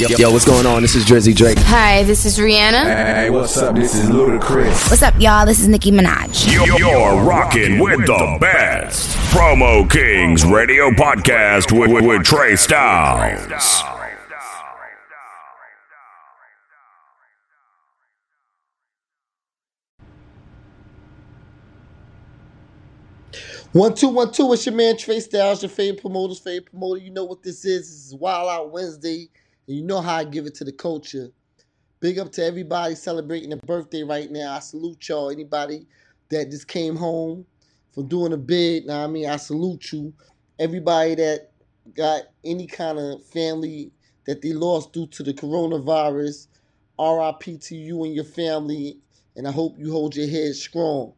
Yo, yo, yo, what's going on? This is Drizzy Drake. Hi, this is Rihanna. Hey, what's up? This is Ludacris. What's up, y'all? This is Nicki Minaj. You're, you're rocking with the best. Promo Kings Radio Podcast with, with, with Trey Styles. One two one two. It's your man Trey Styles, your favorite promoters, favorite promoter. You know what this is. This is Wild Out Wednesday, and you know how I give it to the culture. Big up to everybody celebrating a birthday right now. I salute y'all. Anybody that just came home from doing a bid, now I mean, I salute you. Everybody that got any kind of family that they lost due to the coronavirus, RIP to you and your family, and I hope you hold your head strong.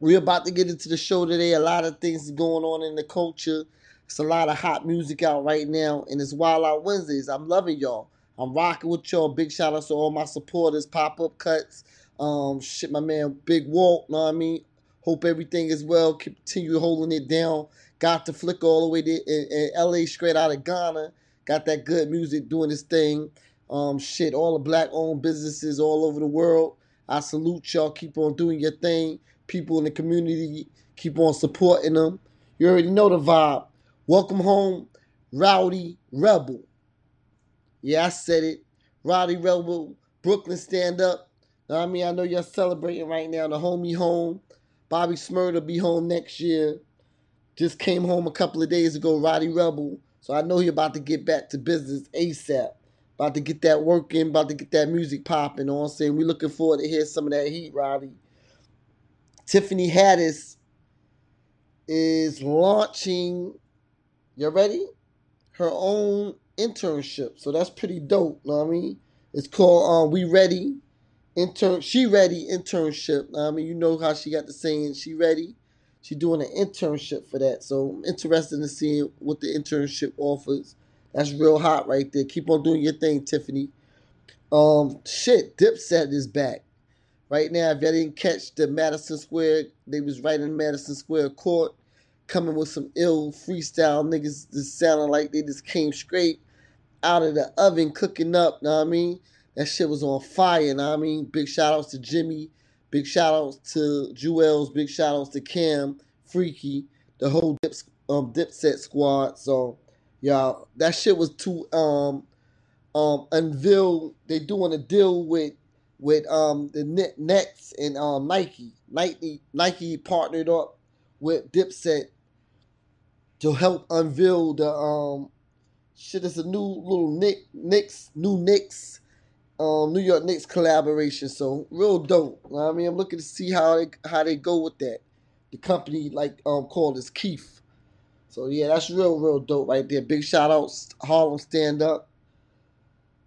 We're about to get into the show today. A lot of things going on in the culture. It's a lot of hot music out right now, and it's Wild Out Wednesdays. I'm loving y'all. I'm rocking with y'all. Big shout out to all my supporters, pop up cuts. Um, shit, my man Big Walt, know what I mean? Hope everything is well. Continue holding it down. Got the flick all the way to in, in LA, straight out of Ghana. Got that good music doing this thing. Um, shit, all the black owned businesses all over the world. I salute y'all. Keep on doing your thing people in the community keep on supporting them. You already know the vibe. Welcome home, Rowdy Rebel. Yeah, I said it. Rowdy Rebel, Brooklyn stand up. I mean, I know you're celebrating right now. The homie home. Bobby Shmurda be home next year. Just came home a couple of days ago, Rowdy Rebel. So I know you're about to get back to business ASAP. About to get that working, about to get that music popping. You know I'm saying? We're looking forward to hear some of that heat, Rowdy. Tiffany Haddish is launching, you ready? Her own internship. So that's pretty dope, know what I mean? It's called uh, We Ready intern She Ready internship. Know I mean, you know how she got the saying She Ready. She doing an internship for that. So I'm interested in seeing what the internship offers. That's real hot right there. Keep on doing your thing, Tiffany. Um, shit, Dipset is back. Right now, if y'all didn't catch the Madison Square, they was right in Madison Square Court, coming with some ill freestyle niggas just sounding like they just came straight out of the oven cooking up, know what I mean? That shit was on fire, know what I mean? Big shout outs to Jimmy, big shout outs to Juelz, big shout outs to Cam, Freaky, the whole dip, um, Dipset squad. So, y'all, that shit was too um um unveiled. They doing a deal with with um the Nets and um Nike. Nike Nike partnered up with Dipset to help unveil the um shit. It's a new little Nick Knicks new Knicks um New York Knicks collaboration. So real dope. I mean, I'm looking to see how they how they go with that. The company like um called is Kith. So yeah, that's real real dope right there. Big shout outs Harlem Stand Up.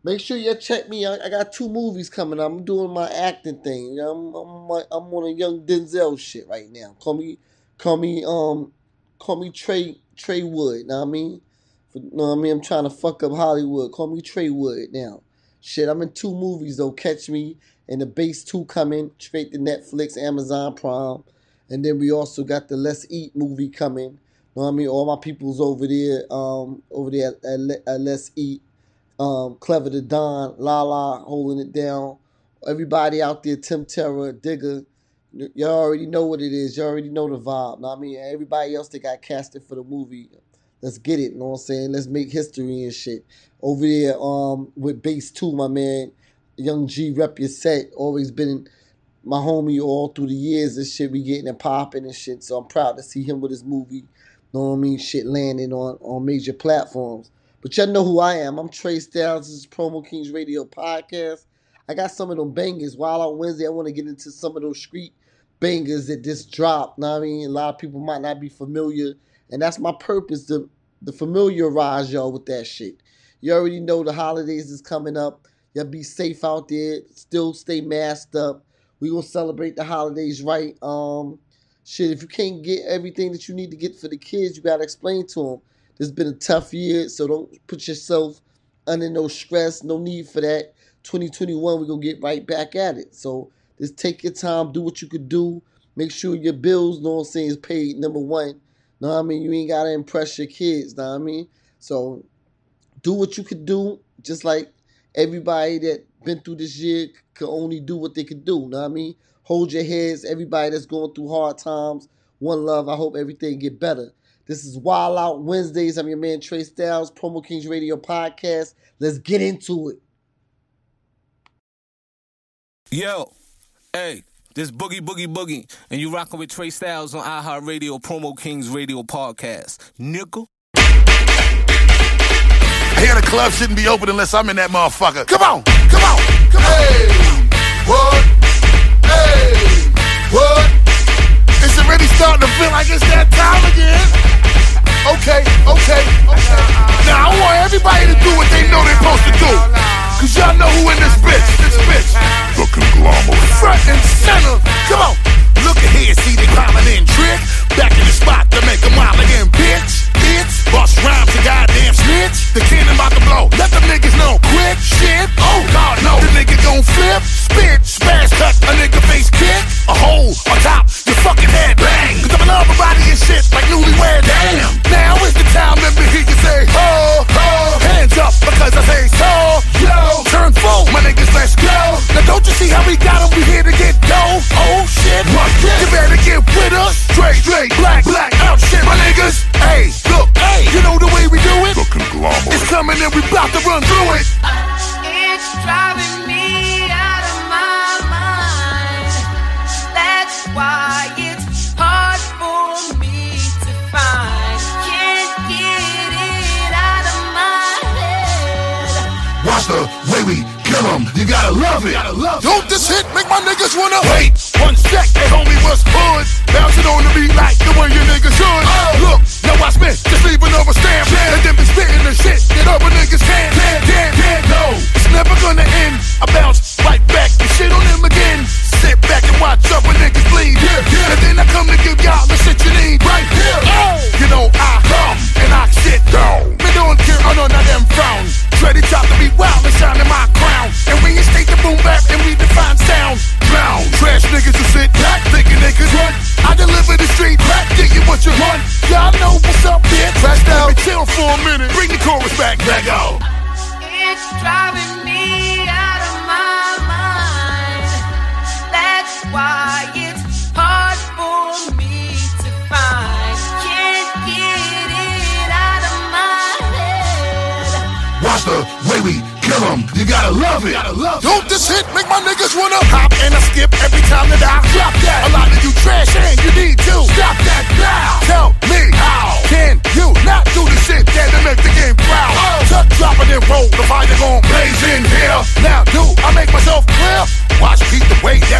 Make sure you check me. I, I got two movies coming. I'm doing my acting thing. I'm I'm, I'm on a young Denzel shit right now. Call me, call me, um, call me Trey Trey Wood. Know what I mean? Know what I mean? I'm trying to fuck up Hollywood. Call me Trey Wood now. Shit, I'm in two movies though. Catch me and the Base Two coming straight to Netflix, Amazon Prime, and then we also got the Let's Eat movie coming. Know what I mean? All my people's over there, um, over there at, at, at Let's Eat um, Clever the Don, Lala holding it down. Everybody out there, Tim Terror, Digger, you already know what it is. Y'all already know the vibe. Know I mean, everybody else that got casted for the movie, let's get it. You know what I'm saying? Let's make history and shit. Over there, um, with Base Two, my man, Young G, rep your set. Always been my homie all through the years This shit. We getting it popping and shit. So I'm proud to see him with his movie. You know what I mean? Shit landing on on major platforms. But y'all know who I am. I'm Trey Styles. This is Promo Kings Radio Podcast. I got some of them bangers. While on Wednesday, I want to get into some of those street bangers that just dropped. Know I mean? A lot of people might not be familiar. And that's my purpose to, to familiarize y'all with that shit. You already know the holidays is coming up. Y'all be safe out there. Still stay masked up. We gonna celebrate the holidays right. Um, shit, if you can't get everything that you need to get for the kids, you gotta explain to them it's been a tough year, so don't put yourself under no stress. No need for that. 2021, we're gonna get right back at it. So just take your time, do what you could do. Make sure your bills, know what I'm saying, is paid. Number one. Know what I mean? You ain't gotta impress your kids, know what I mean? So do what you could do. just like everybody that been through this year can only do what they could do. Know what I mean? Hold your heads. Everybody that's going through hard times, one love. I hope everything get better. This is Wild Out Wednesdays. I'm your man Trey Styles, Promo Kings Radio Podcast. Let's get into it. Yo, hey, this Boogie Boogie Boogie, and you rocking with Trey Styles on iHeartRadio Promo Kings Radio Podcast. Nickel. I hear the club shouldn't be open unless I'm in that motherfucker. Come on, come on, come on. Hey, what? Hey, what? It's already starting to feel like it's that time again. Okay, okay, okay. Now I want everybody to do what they know they're supposed to do. Cause y'all know who in this bitch, this bitch. Conglomerate. Front and center. Come on. Look at here, see they piling in trick. Back in the spot to make a mile again, bitch. Bitch. Bust rhymes and goddamn snitch. The cannon about to blow. Let the niggas know. Quick shit. Oh God, no. The nigga gon' flip. Spit. Smash cut. A nigga face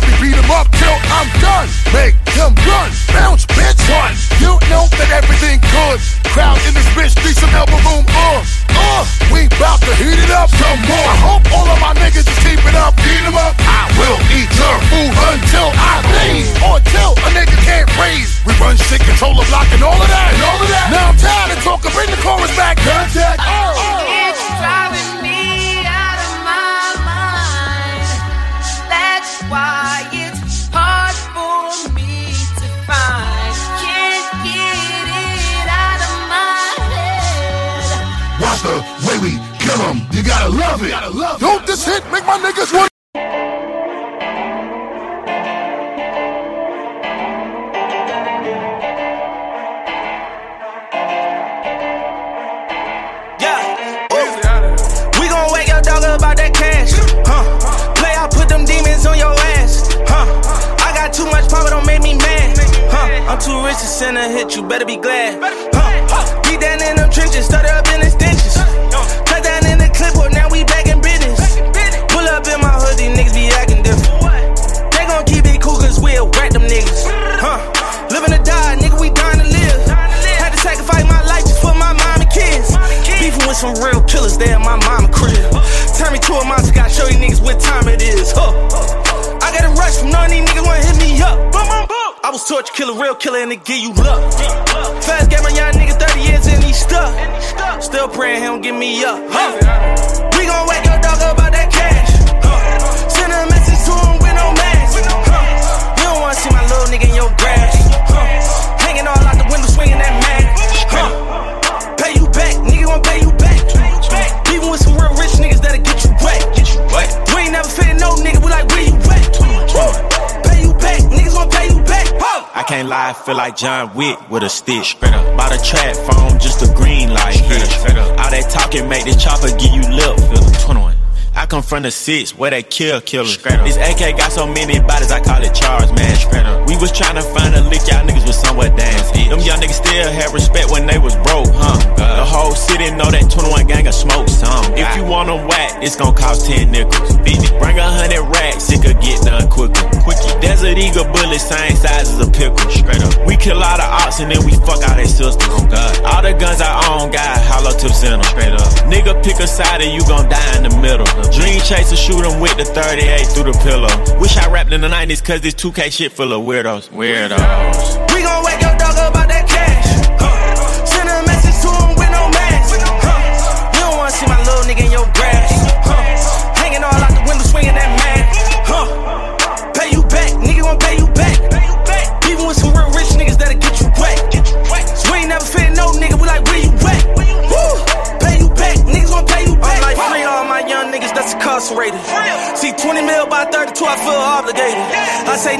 that we beat 'em up till I'm done. Make them run, bounce, bitch. One, you know that everything good. Crowd in this bitch, need some elbow room. Uh, uh, we bout to heat it up some more. I hope all of my niggas just keep it up, heat 'em up. I will eat your food until I leave, or until a nigga can't breathe. We run shit, control the block, and all of that, and all of that. Now I'm tired of talking, bring the chorus back. Contact. It's driving me out of my mind. That's why You gotta love it. Don't this hit make my niggas want? Yeah. We gon' wake your dog up about that cash. Huh. Play, I put them demons on your ass. Huh. I got too much power, don't make me mad. Huh. I'm too rich to send a hit, you better be glad. Huh. Beat down in them trenches, started up in the some real killers there in my mama crib. Turn me to a monster, gotta show you niggas what time it is. Huh. I got a rush from none of these niggas wanna hit me up. Boom, boom, boom. I was torture killer, real killer, and they give you luck. Fast game, my young nigga 30 years and he stuck. Still praying he don't give me up. Huh. We gon' wake your dog up about that cash. Huh. Send a message to him with no mask. Huh. You don't wanna see my little nigga in your grass. Huh. Hanging all out the window, swinging that I feel like John Wick with a stick. Straight up. By the trap phone, just a green light hit. All that talking make the chopper give you lip. 21. I come from the six where they kill killers. This AK got so many bodies, I call it charge, man. We was trying to find a lick, y'all niggas was somewhere dance. Them young niggas still had respect when they was broke, huh? The whole city know that 21 gang of smoke some. If you want them whack, it's gonna cost 10 nickels. Bring a hundred racks, it could get done quicker. Quickie. Desert Eagle bullets, same size as a pickle. Straight up. We kill all the ops and then we fuck all their sisters. Oh God. All the guns I own got hollow tips in them. Straight up. Nigga pick a side and you gon' die in the middle. Dream chaser, shoot shoot 'em with the 38 through the pillow. Wish I rapped in the 90s cause this 2K shit full of weirdos. Weirdos. We gon'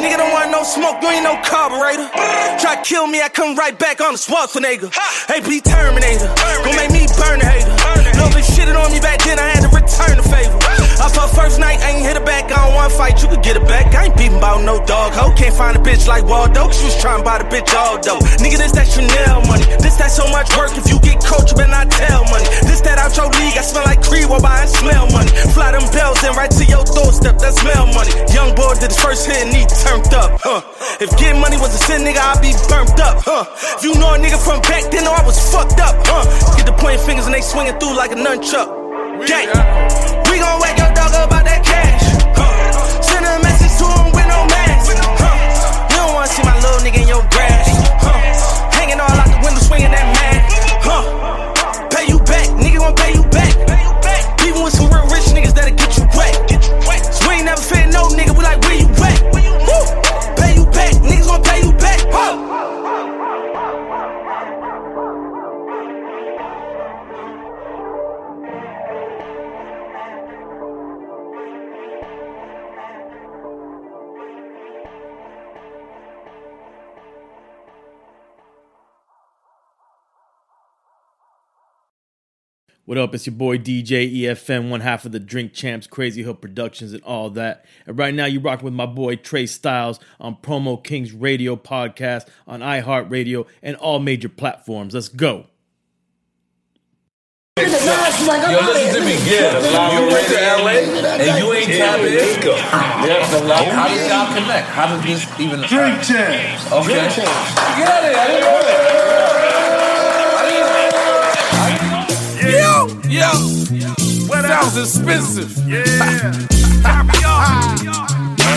nigga don't want no smoke, you ain't no carburetor. Try to kill me, I come right back on the Schwarzenegger. AP Terminator, gon' make me burn a hater. Little bit shitted on me back then, I had to return the favor. I fought first night, I ain't hit it back, I don't wanna fight, you could get it back. I ain't beating about no dog hoe. Can't find a bitch like Waldo, she was trying to buy the bitch all dope. Nigga, this that Chanel money. This that so much work, if you get coach, you better not tell money. This that out your league, I smell like Creed while buying smell money. Fly them bells in right to your doorstep, that smell money. Young boy did his first hit and he turned up, huh? If getting money was a sin, nigga, I'd be burnt up, huh? If you know a nigga from back then, know I was fucked up, huh? Get the pointing fingers and they swinging through like a nunchuck. Gang. We gon' wake your dog up about that cash? Send a message to him with no What up? It's your boy DJ EFN, one half of the Drink Champs, Crazy Hood Productions, and all that. And right now, you rock with my boy Trey Styles on Promo Kings Radio Podcast on iHeartRadio and all major platforms. Let's go. Yo, listen to me, yeah. You went to LA and you ain't tapped in. How did y'all connect? How did this even Drink champs. Okay. Drink champs. Get it. I didn't Yo, what sounds expensive. Yeah,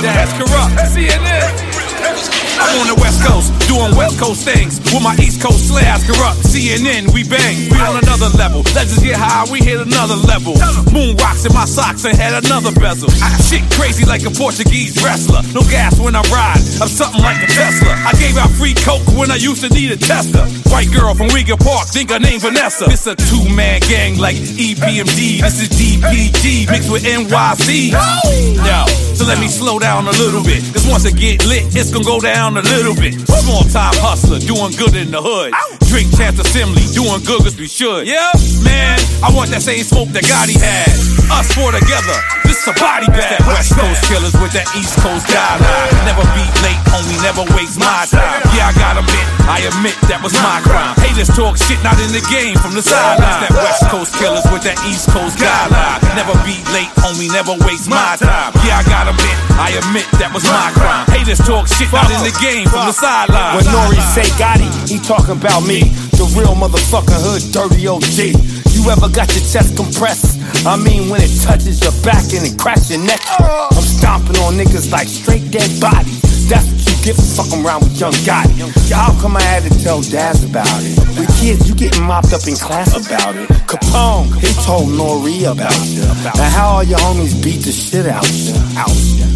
That's corrupt. CNN. I'm on the West Coast, doing West Coast things with my East Coast slabs corrupt. CNN, we bang, we on another level. Let's just get high, we hit another level. Moon rocks in my socks and had another bezel. Shit crazy like a Portuguese wrestler. No gas when I ride, I'm something like a Tesla. I gave out free coke when I used to need a tester. White girl from Rego Park, think her name Vanessa. It's a two man gang like EPMD. This is DPG mixed with NYC. Yo, so let me slow down a little bit. Cause once it get lit, it's gonna go down a little bit. Small time hustler, doing good in the hood. Drink Champs assembly, doing good cause we should. Yeah, man, I want that same smoke that Gotti had. Us four together, this is a body bag. That West Coast killers with that East Coast guideline. Never be late, homie, never waste my time. Yeah, I got a bit, I admit that was my crime. Haters talk shit, not in the game from the sidelines. That West Coast killers with that East Coast guideline. Never be late, homie, never waste my time. Yeah, I got a bit, I admit that was my crime. Haters talk shit, not in the game from the sidelines. When Nori say Gotti, he talking about me, the real motherfucking hood, dirty OG. You ever got your chest compressed? I mean, when it touches your back and it cracks your neck. I'm stomping on niggas like straight dead bodies. That's what you get for fucking around with Young Gotti. How come I had to tell Daz about it? With kids, you getting mopped up in class about it. Capone, he told Nori about it. Now how all your homies beat the shit out you?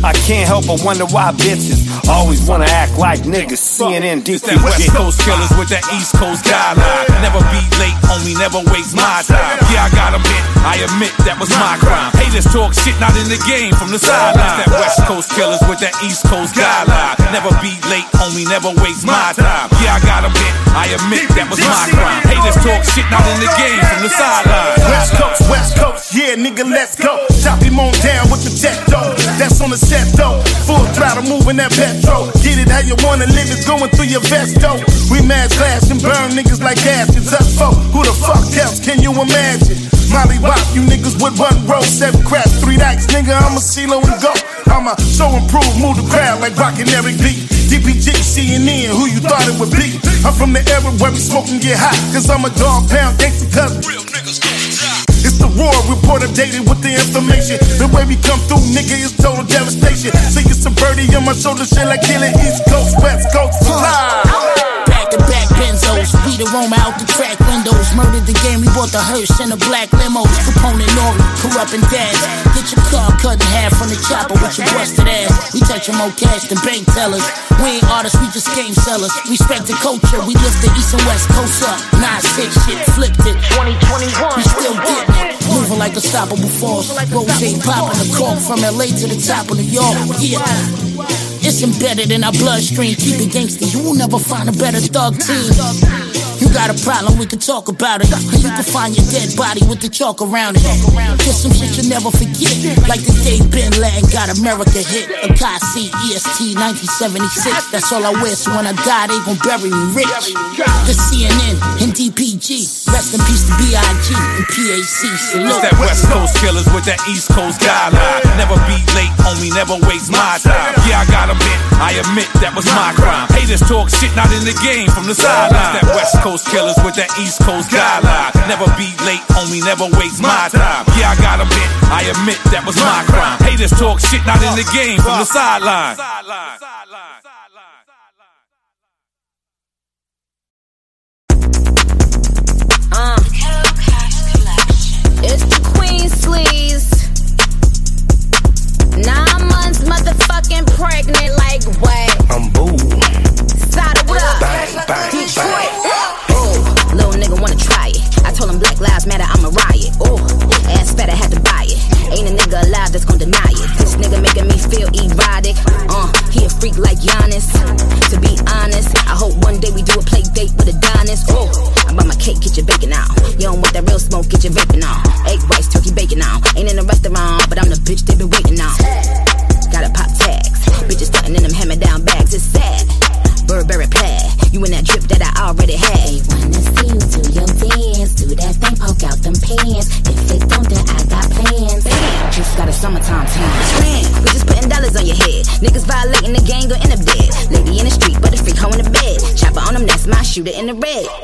I can't help but wonder why bitches Always wanna act like niggas. CNN, It's that West Coast killers with that East Coast guideline. Never be late, homie, never waste my time. Yeah, I got a bit, I admit that was my crime. Haters talk shit, not in the game, from the sideline. That West Coast killers with that East Coast guideline. Never be late, homie, never waste my time. Yeah, I got a bit, I admit that was my crime. Haters talk shit, not in the game, from the sideline. West Coast, West Coast, yeah, nigga, let's go. Chop him on down with the jet though. That's on the set though. Full throttle moving that petrol. Get it how you wanna live it, going through your vest though. We mad clash and burn niggas like ashes. Up for who the fuck else can you imagine? Molly Wop, you niggas with one row, seven craps, three dikes, nigga. I'm a CeeLo and go. I'm a so improved, move the crowd like rockin' every B. DPG, CNN, who you thought it would be? I'm from the era where we smoke and get hot, cause I'm a dog pound gangster cousin. It's the war report updated with the information. The way we come through, nigga, is total devastation. See you some birdie on my shoulder, shit like killing East Coast, West Coast, fly. Benzos, we the Roma out the crack windows. Murdered the game, we bought the hearse in the black limos. And Nori, corrupting dads. Get your car cut in half from the chopper with your busted ass. We touching more cash than bank tellers. We ain't artists, we just game sellers. Respect the culture, we lift the east and west coast up. Nine six shit, flipped it. 2021, we still getting it. Moving like unstoppable force. Rose popping the cork from LA to the top of New York. Yeah. It's embedded in our bloodstream. Keep it gangster. You will never find a better thug team. You got a problem, we can talk about it. And you can find your dead body with the chalk around it. Just some shit you never forget. Like the day Bin Laden got America hit. A Kasi EST 1976. That's all I wear, so when I die, they gon' bury me rich. The CNN and DPG. Rest in peace to B.I.G. and PAC. It's Salute. that West Coast killers with that East Coast guideline. Never be late, homie, never waste my time. Yeah, I got a bit, I admit that was my crime. Haters talk shit, not in the game, from the sideline. That West Coast killers with that East Coast guideline. Never be late, homie, never waste my time. Yeah, I got a bit, I admit that was my crime. Haters talk shit, not in the game, from the sideline.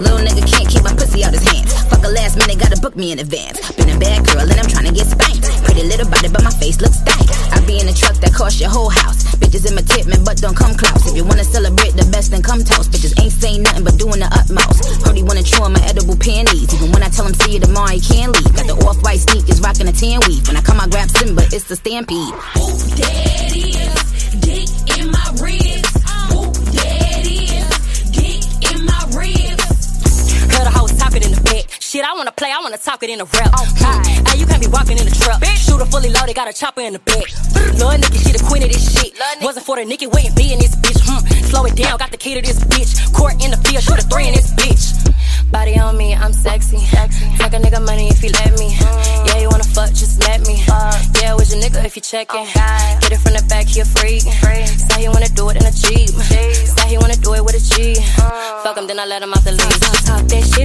Little nigga can't keep my pussy out his hands. Fuck a last minute, gotta book me in advance. Been a bad girl and I'm trying to get spanked. Pretty little body, but my face looks stank. I be in a truck that cost your whole house. Bitches imitate me, but don't come close. If you wanna celebrate the best, then come toast. Bitches ain't saying nothing but doing the utmost. Heard he wanna chew on my edible panties. Even when I tell him see you tomorrow, he can't leave. Got the off white sneakers, rocking a tan weave. When I come, I grab Simba, it's the stampede. That is dick in my ribs. Shit, I wanna play, I wanna talk it in the rap. Hmm. Hey, you can't be walking in the truck. Bitch. Shooter fully loaded, got a chopper in the back. Lil' nigga, she the queen of this shit. Wasn't for the nigga, wouldn't be in this bitch. Hmm. Slow it down, got the key to this bitch. Court in the field, shoot a three in this bitch. Body on me, I'm sexy. Fuck a nigga money if he let me. Yeah, you wanna fuck, just let me. Yeah, with your nigga if you checkin'. Get it from the back, he a freak. Say he wanna do it in a Jeep. Say he wanna do it with a G. Fuck him, then I let him out the leash. Talk that shit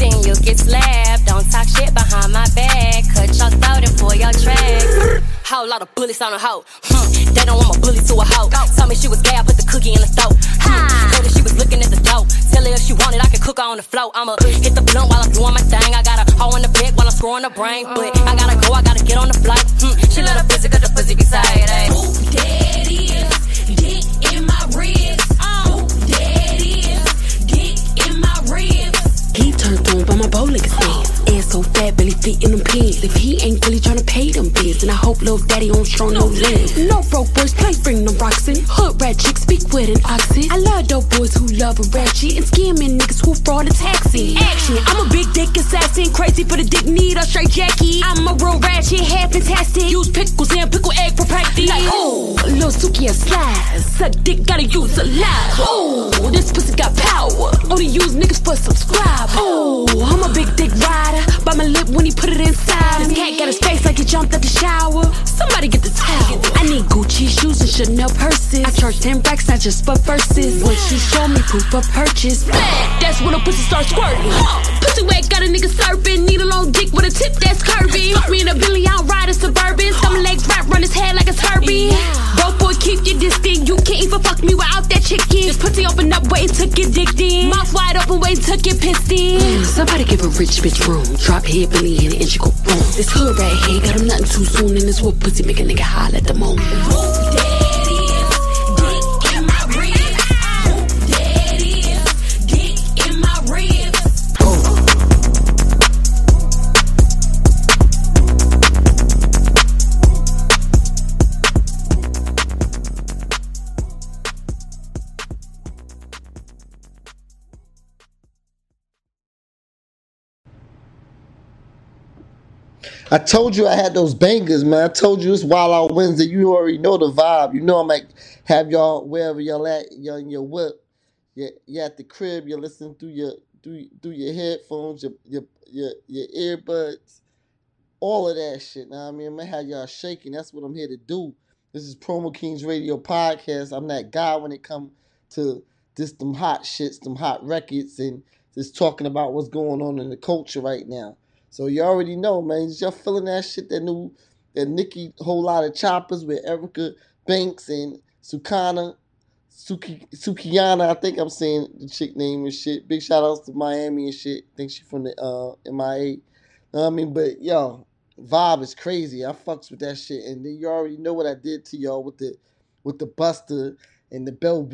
lot of bullets on a hoe. Hmm, they don't want my bully to a hoe. Told me she was gay, I put the cookie in the throat. Hmm, know that she was looking at the dope. Tell her if she wanted, I could cook her on the float. I'ma hit the blunt while I'm doing my thing. I got a hoe in the back while I'm screwing the brain. But I gotta go, I gotta get on the flight. Hmm, she let her pussy, cause the pussy be tight. Ay. That is dick in my ribs. Oh, that is dick in my ribs. He turned on by my bow legged stance. Ass so fat, barely fit in them pants. If he ain't really tryna pay them hope little daddy on strong no limb. No broke boys play, bring them rocks in. Hood rat chicks speak with an oxy. I love dope boys who love a ratchet and scamming niggas who fraud a taxi. Action, I'm a big dick assassin, crazy for the dick, need a straight Jackie. I'm a real ratchet, half fantastic. Use pickles and pickle egg for practice. Like, ooh, little Suki a slide. Suck dick, gotta use a lot. Ooh, this pussy got power. Only use niggas for subscribe. Ooh, I'm a big dick rider. Bite my lip when he put it inside. Jumped at the shower. Somebody get Chanel purses. I charge 10 racks, not just for verses. When she show me proof of purchase, Blah, that's when a pussy start squirting. Pussy wet, got a nigga surfing. Need a long dick with a tip that's curvy. Me and a Billy i ride riding suburban. Some legs wrap run his head like a Herbie. Broke boy, keep your distance. You can't even fuck me without that chicken. This pussy open up, waiting to get dicked in. Mouth wide open, waiting to get pissed in. Somebody give a rich bitch room. Drop head, Billy in an inch, go boom. This hood rat head got him nothing too soon. And this whoop pussy make a nigga holler at the moment. I told you I had those bangers, man. I told you it's Wild Out Wednesday. You already know the vibe. You know I might have y'all wherever y'all at, you're in your whip. You're, you're at the crib. You're listening through your through, through your headphones, your your your, your earbuds, all of that shit. Now I mean, I'm gonna have y'all shaking. That's what I'm here to do. This is Promo Kings Radio Podcast. I'm that guy when it come to just them hot shits, them hot records, and just talking about what's going on in the culture right now. So you already know, man. Y'all feeling that shit? That new, that Nicki whole lot of choppers with Erica Banks and Sukana, Suki, Sukiana. I think I'm saying the chick name and shit. Big shout outs to Miami and shit. think she from the uh MIA. Know what I mean, but yo, vibe is crazy. I fucks with that shit, and then you already know what I did to y'all with the with the Buster and the Belle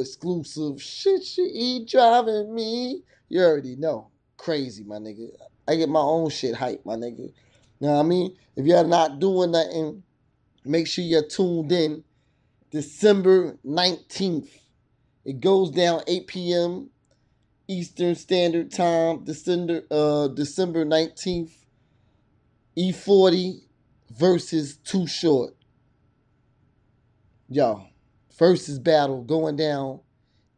exclusive. Shit, she driving me. You already know. Crazy, my nigga. I get my own shit hype, my nigga. Know what I mean? If you're not doing nothing, make sure you're tuned in. December 19th. It goes down 8 p.m. Eastern Standard Time. December uh December 19th. E40 versus Too Short. Yo, Verzuz battle going down.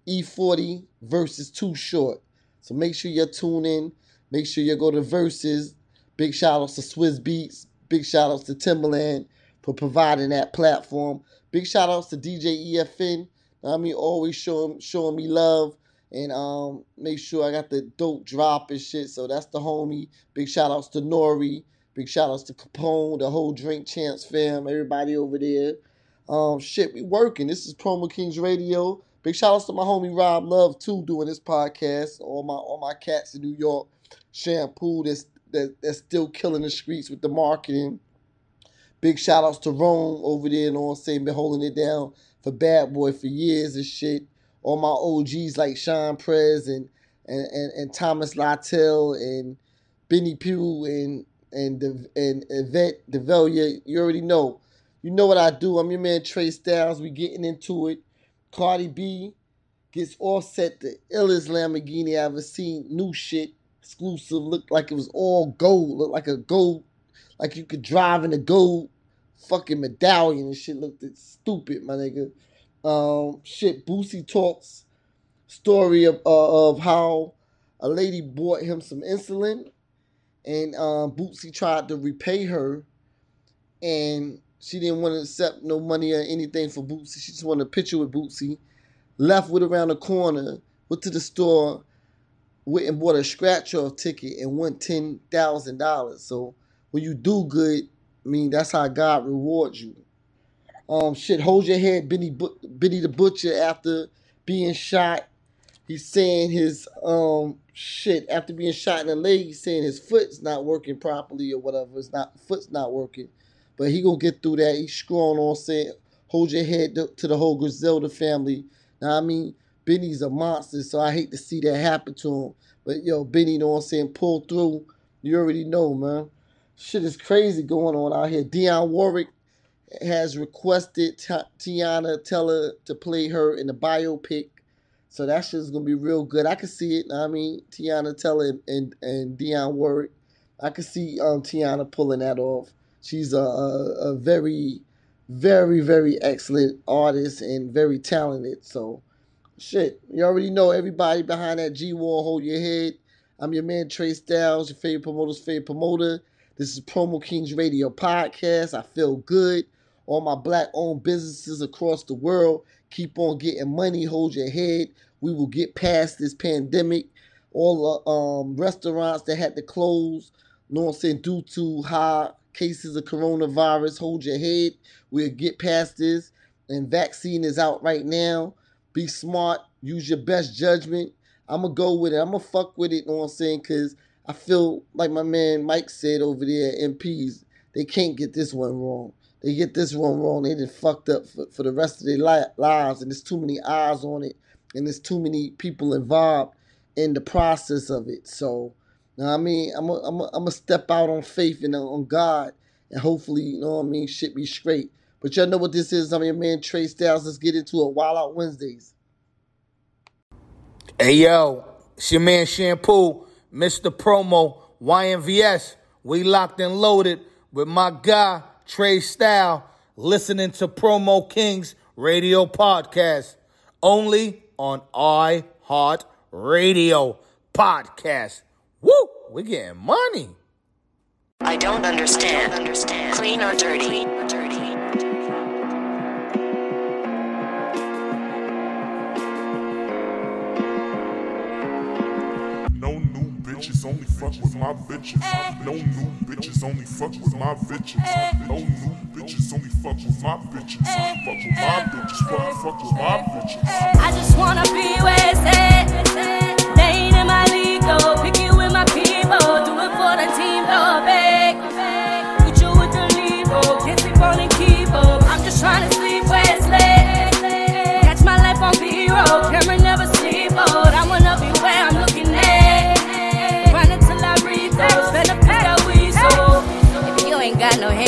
E40 versus Too Short. So make sure you tune in. Make sure you go to Verzuz. Big shout outs to Swizz Beatz. Big shout outs to Timbaland for providing that platform. Big shout outs to DJ EFN. I mean, always showing showing me love and um make sure I got the dope drop and shit. So that's the homie. Big shout outs to Nori. Big shout outs to Capone, the whole Drink Champs fam, everybody over there. Um, shit, we working. This is Promo Kings Radio. Big shout outs to my homie Rob Love too, doing this podcast. All my all my cats in New York. Shampoo that's that, that's still killing the streets with the marketing. Big shout outs to Rome over there, and I'm saying, been holding it down for Bad Boy for years and shit. All my OGs like Sean Prez and and, and, and Thomas Littell and Benny Pugh and and and Yvette Develia. You already know. You know what I do. I'm your man Trey Styles. We getting into it. Cardi B gets offset the illest Lamborghini I ever seen. New shit. Exclusive. Looked like it was all gold. Looked like a gold, like you could drive in a gold fucking medallion and shit. Looked stupid, my nigga. Um, shit. Boosie talks story of uh, of how a lady bought him some insulin, and um, Boosie tried to repay her, and she didn't want to accept no money or anything for Boosie. She just wanted a picture with Boosie. Left with around the corner, went to the store, went and bought a scratch off ticket and won ten thousand dollars. So when you do good, I mean that's how God rewards you. Um, shit, hold your head, Benny, Benny the Butcher. After being shot, he's saying his um shit after being shot in the leg. He's saying his foot's not working properly or whatever. It's not foot's not working. But he gonna get through that. He's scrolling on saying, hold your head to, to the whole Griselda family. Now I mean, Benny's a monster, so I hate to see that happen to him. But yo, Benny, you know what I'm saying, pull through. You already know, man. shit is crazy going on out here. Dionne Warwick has requested Ti- Teyana Taylor to play her in the biopic. So that shit's gonna be real good. I can see it. I mean, Teyana Taylor and, and, and Dionne Warwick. I can see um, Teyana pulling that off. She's a, a, a very, very, very excellent artist and very talented. So, shit, you already know everybody behind that G Wall. Hold your head. I'm your man Trey Styles, your favorite promoter's favorite promoter. This is Promo Kings Radio Podcast. I feel good. All my black owned businesses across the world keep on getting money. Hold your head. We will get past this pandemic. All the um, restaurants that had to close, you know what I'm saying, due to high cases of coronavirus, hold your head. We'll get past this. And vaccine is out right now. Be smart. Use your best judgment. I'm going to go with it. I'm going to fuck with it, you know what I'm saying? Because I feel like my man Mike said over there, MPs, they can't get this one wrong. They get this one wrong. They done fucked up for, for the rest of their li- lives, and there's too many eyes on it, and there's too many people involved in the process of it. So, you know what I mean, I'm I'm I'm step out on faith and on God, and hopefully, you know what I mean, shit be straight. But y'all know what this is. I'm your man Trey Styles. Let's get into it. Wild Out Wednesdays. Hey yo, it's your man Shampoo, Mr. Promo, YNVS. We locked and loaded with my guy Trey Style, listening to Promo Kings Radio Podcast, only on iHeart Radio Podcast. Woo, we getting money. I don't understand. Understand. Clean or dirty? Fuck with my bitches. Eh. No new bitches, only fuck with my bitches. Eh. No new bitches, only fuck with my bitches. Eh. Fuck with my bitches, fuck, fuck with my bitches. I just wanna be where it's at. They ain't in my league though. Pick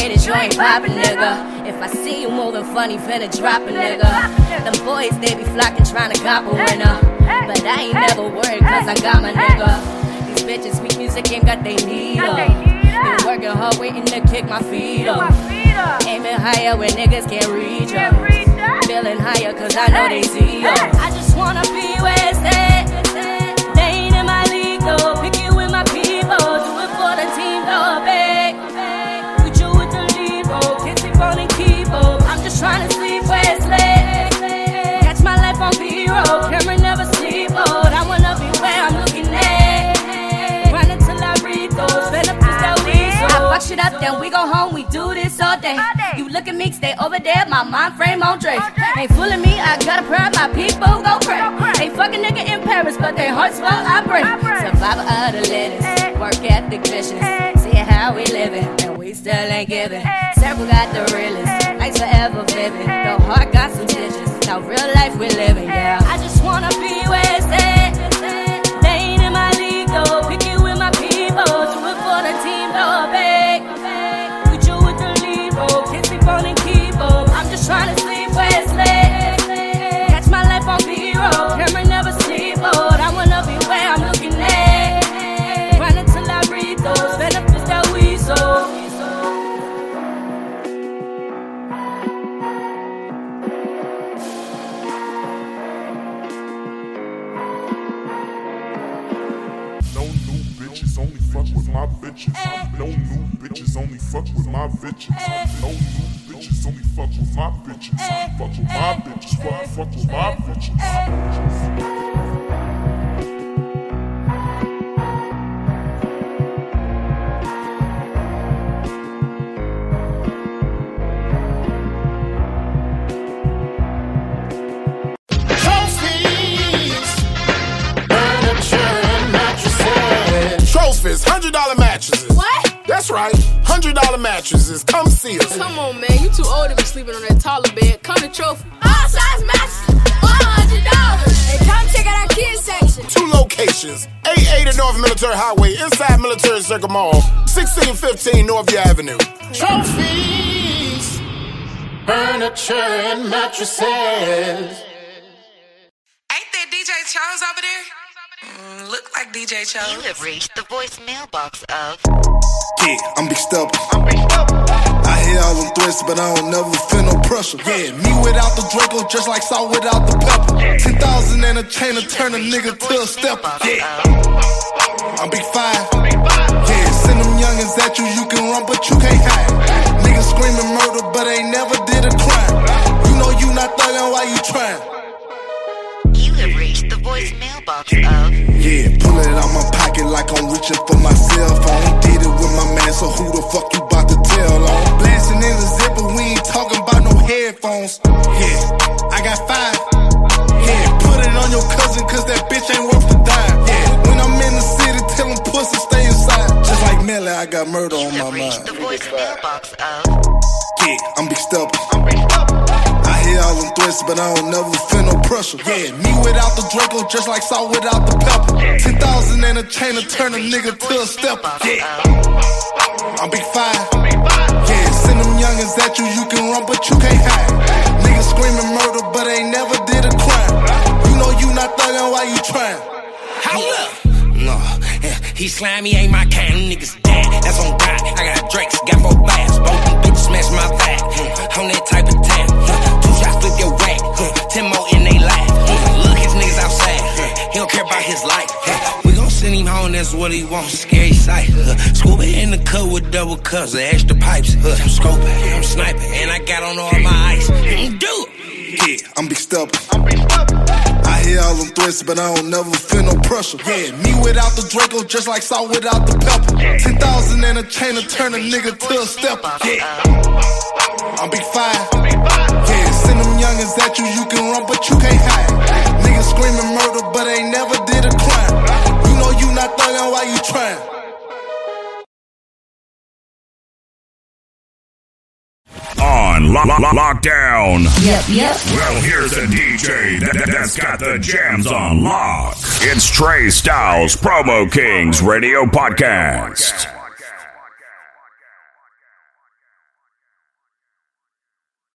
you ain't poppin', nigga. If I see you moving funny, finna drop a nigga. Them boys, they be flocking, trying to cop a winner. But I ain't never worried, cause I got my nigga. These bitches, sweet music ain't got they need up. Been working hard, waiting to kick my feet up. Aiming higher where niggas can't reach up. Feeling higher, cause I know they see us. I just wanna be we go home, we do this all day. You look at me, stay over there, my mind frame on Drake. Ain't fooling me, I got a prayer, my people go pray. Ain't fucking nigga in Paris, but their hearts will I break. Survivor of the littest, work at ethic vicious. See how we living, and we still ain't giving. Several got the realest, life's forever vivid. The heart got some stitches, now real life we living, yeah. I just wanna be where it's at. Bitches, only fuck with my bitches. No new bitches, only fuck with my bitches. Fuck with my bitches, fuck, fuck with my bitches. Mattresses. Trophies, hundred dollar mattresses. What? That's right, hundred dollar mattresses. Come see us. Come on, man. You too old to be sleeping on that taller bed. Come to trophy. All size mattresses. 100 Hey, come check out our kids section. Two locations 880 North Military Highway, inside Military Circle Mall, 1615 Northview Avenue. Trophies, furniture, and mattresses. Ain't that DJ Charles over there? Mm, look like DJ Chose. You have reached the voicemail box of. Yeah, I'm big stubborn. I'm Big Stubble. I hear all them threats, but I don't never feel no pressure. Yeah, me without the Draco, just like salt without the pepper. 10,000 and a chain to turn a nigga to a stepper. Yeah, I'm big five. Yeah, send them youngins at you, you can run, but you can't hide. Niggas screaming murder, but they never did a crime. You know you not thuggin', why you trying? Like I'm reaching for my cell phone. Did it with my man, so who the fuck you bout to tell on? Blasting in the zipper, we ain't talking about no headphones. Yeah, I got five. Yeah, put it on your cousin, cause that bitch ain't worth the dime. Yeah, when I'm in the city, tell them pussy stay inside. Just like Melly, I got murder on my mind. The voicemail box of. Yeah, I'm big stubborn. Hear all them threats, but I don't never feel no pressure. Yeah, me without the Draco, just like salt without the pepper. 10,000 and a chain to turn a nigga to a stepper. Yeah, I'm big five. Yeah, send them youngins at you, you can run, but you can't hide. Niggas screaming murder, but they never did a crime. You know you not thuggin', why you trying? Hold up. No, he slimy ain't my kind. Niggas dead. That's on God. I got drinks, got four bags. Both bitches smash my back. Hmm, on that type What he wants. Scary sight. Huh, scuba in the cut with double cups of extra pipes. Huh, I'm scoping, I'm sniping, and I got on all my ice. Hmm, do it. Yeah, I'm big stubborn. I hear all them threats, but I don't never feel no pressure. Yeah, me without the Draco, just like salt without the pepper. 10,000 and a chain to turn a nigga to a stepper. Yeah, I'm big five. Yeah, send them youngins at you, you can run, but you can't hide. Niggas screaming murder, but ain't never did a crime. Thuggin', why you trying? On lo- lo- lo- lockdown. Yep, yep. Well, here's a DJ that, that- that's got the jams on lock. It's Trey Styles, Promo Kings Radio Podcast.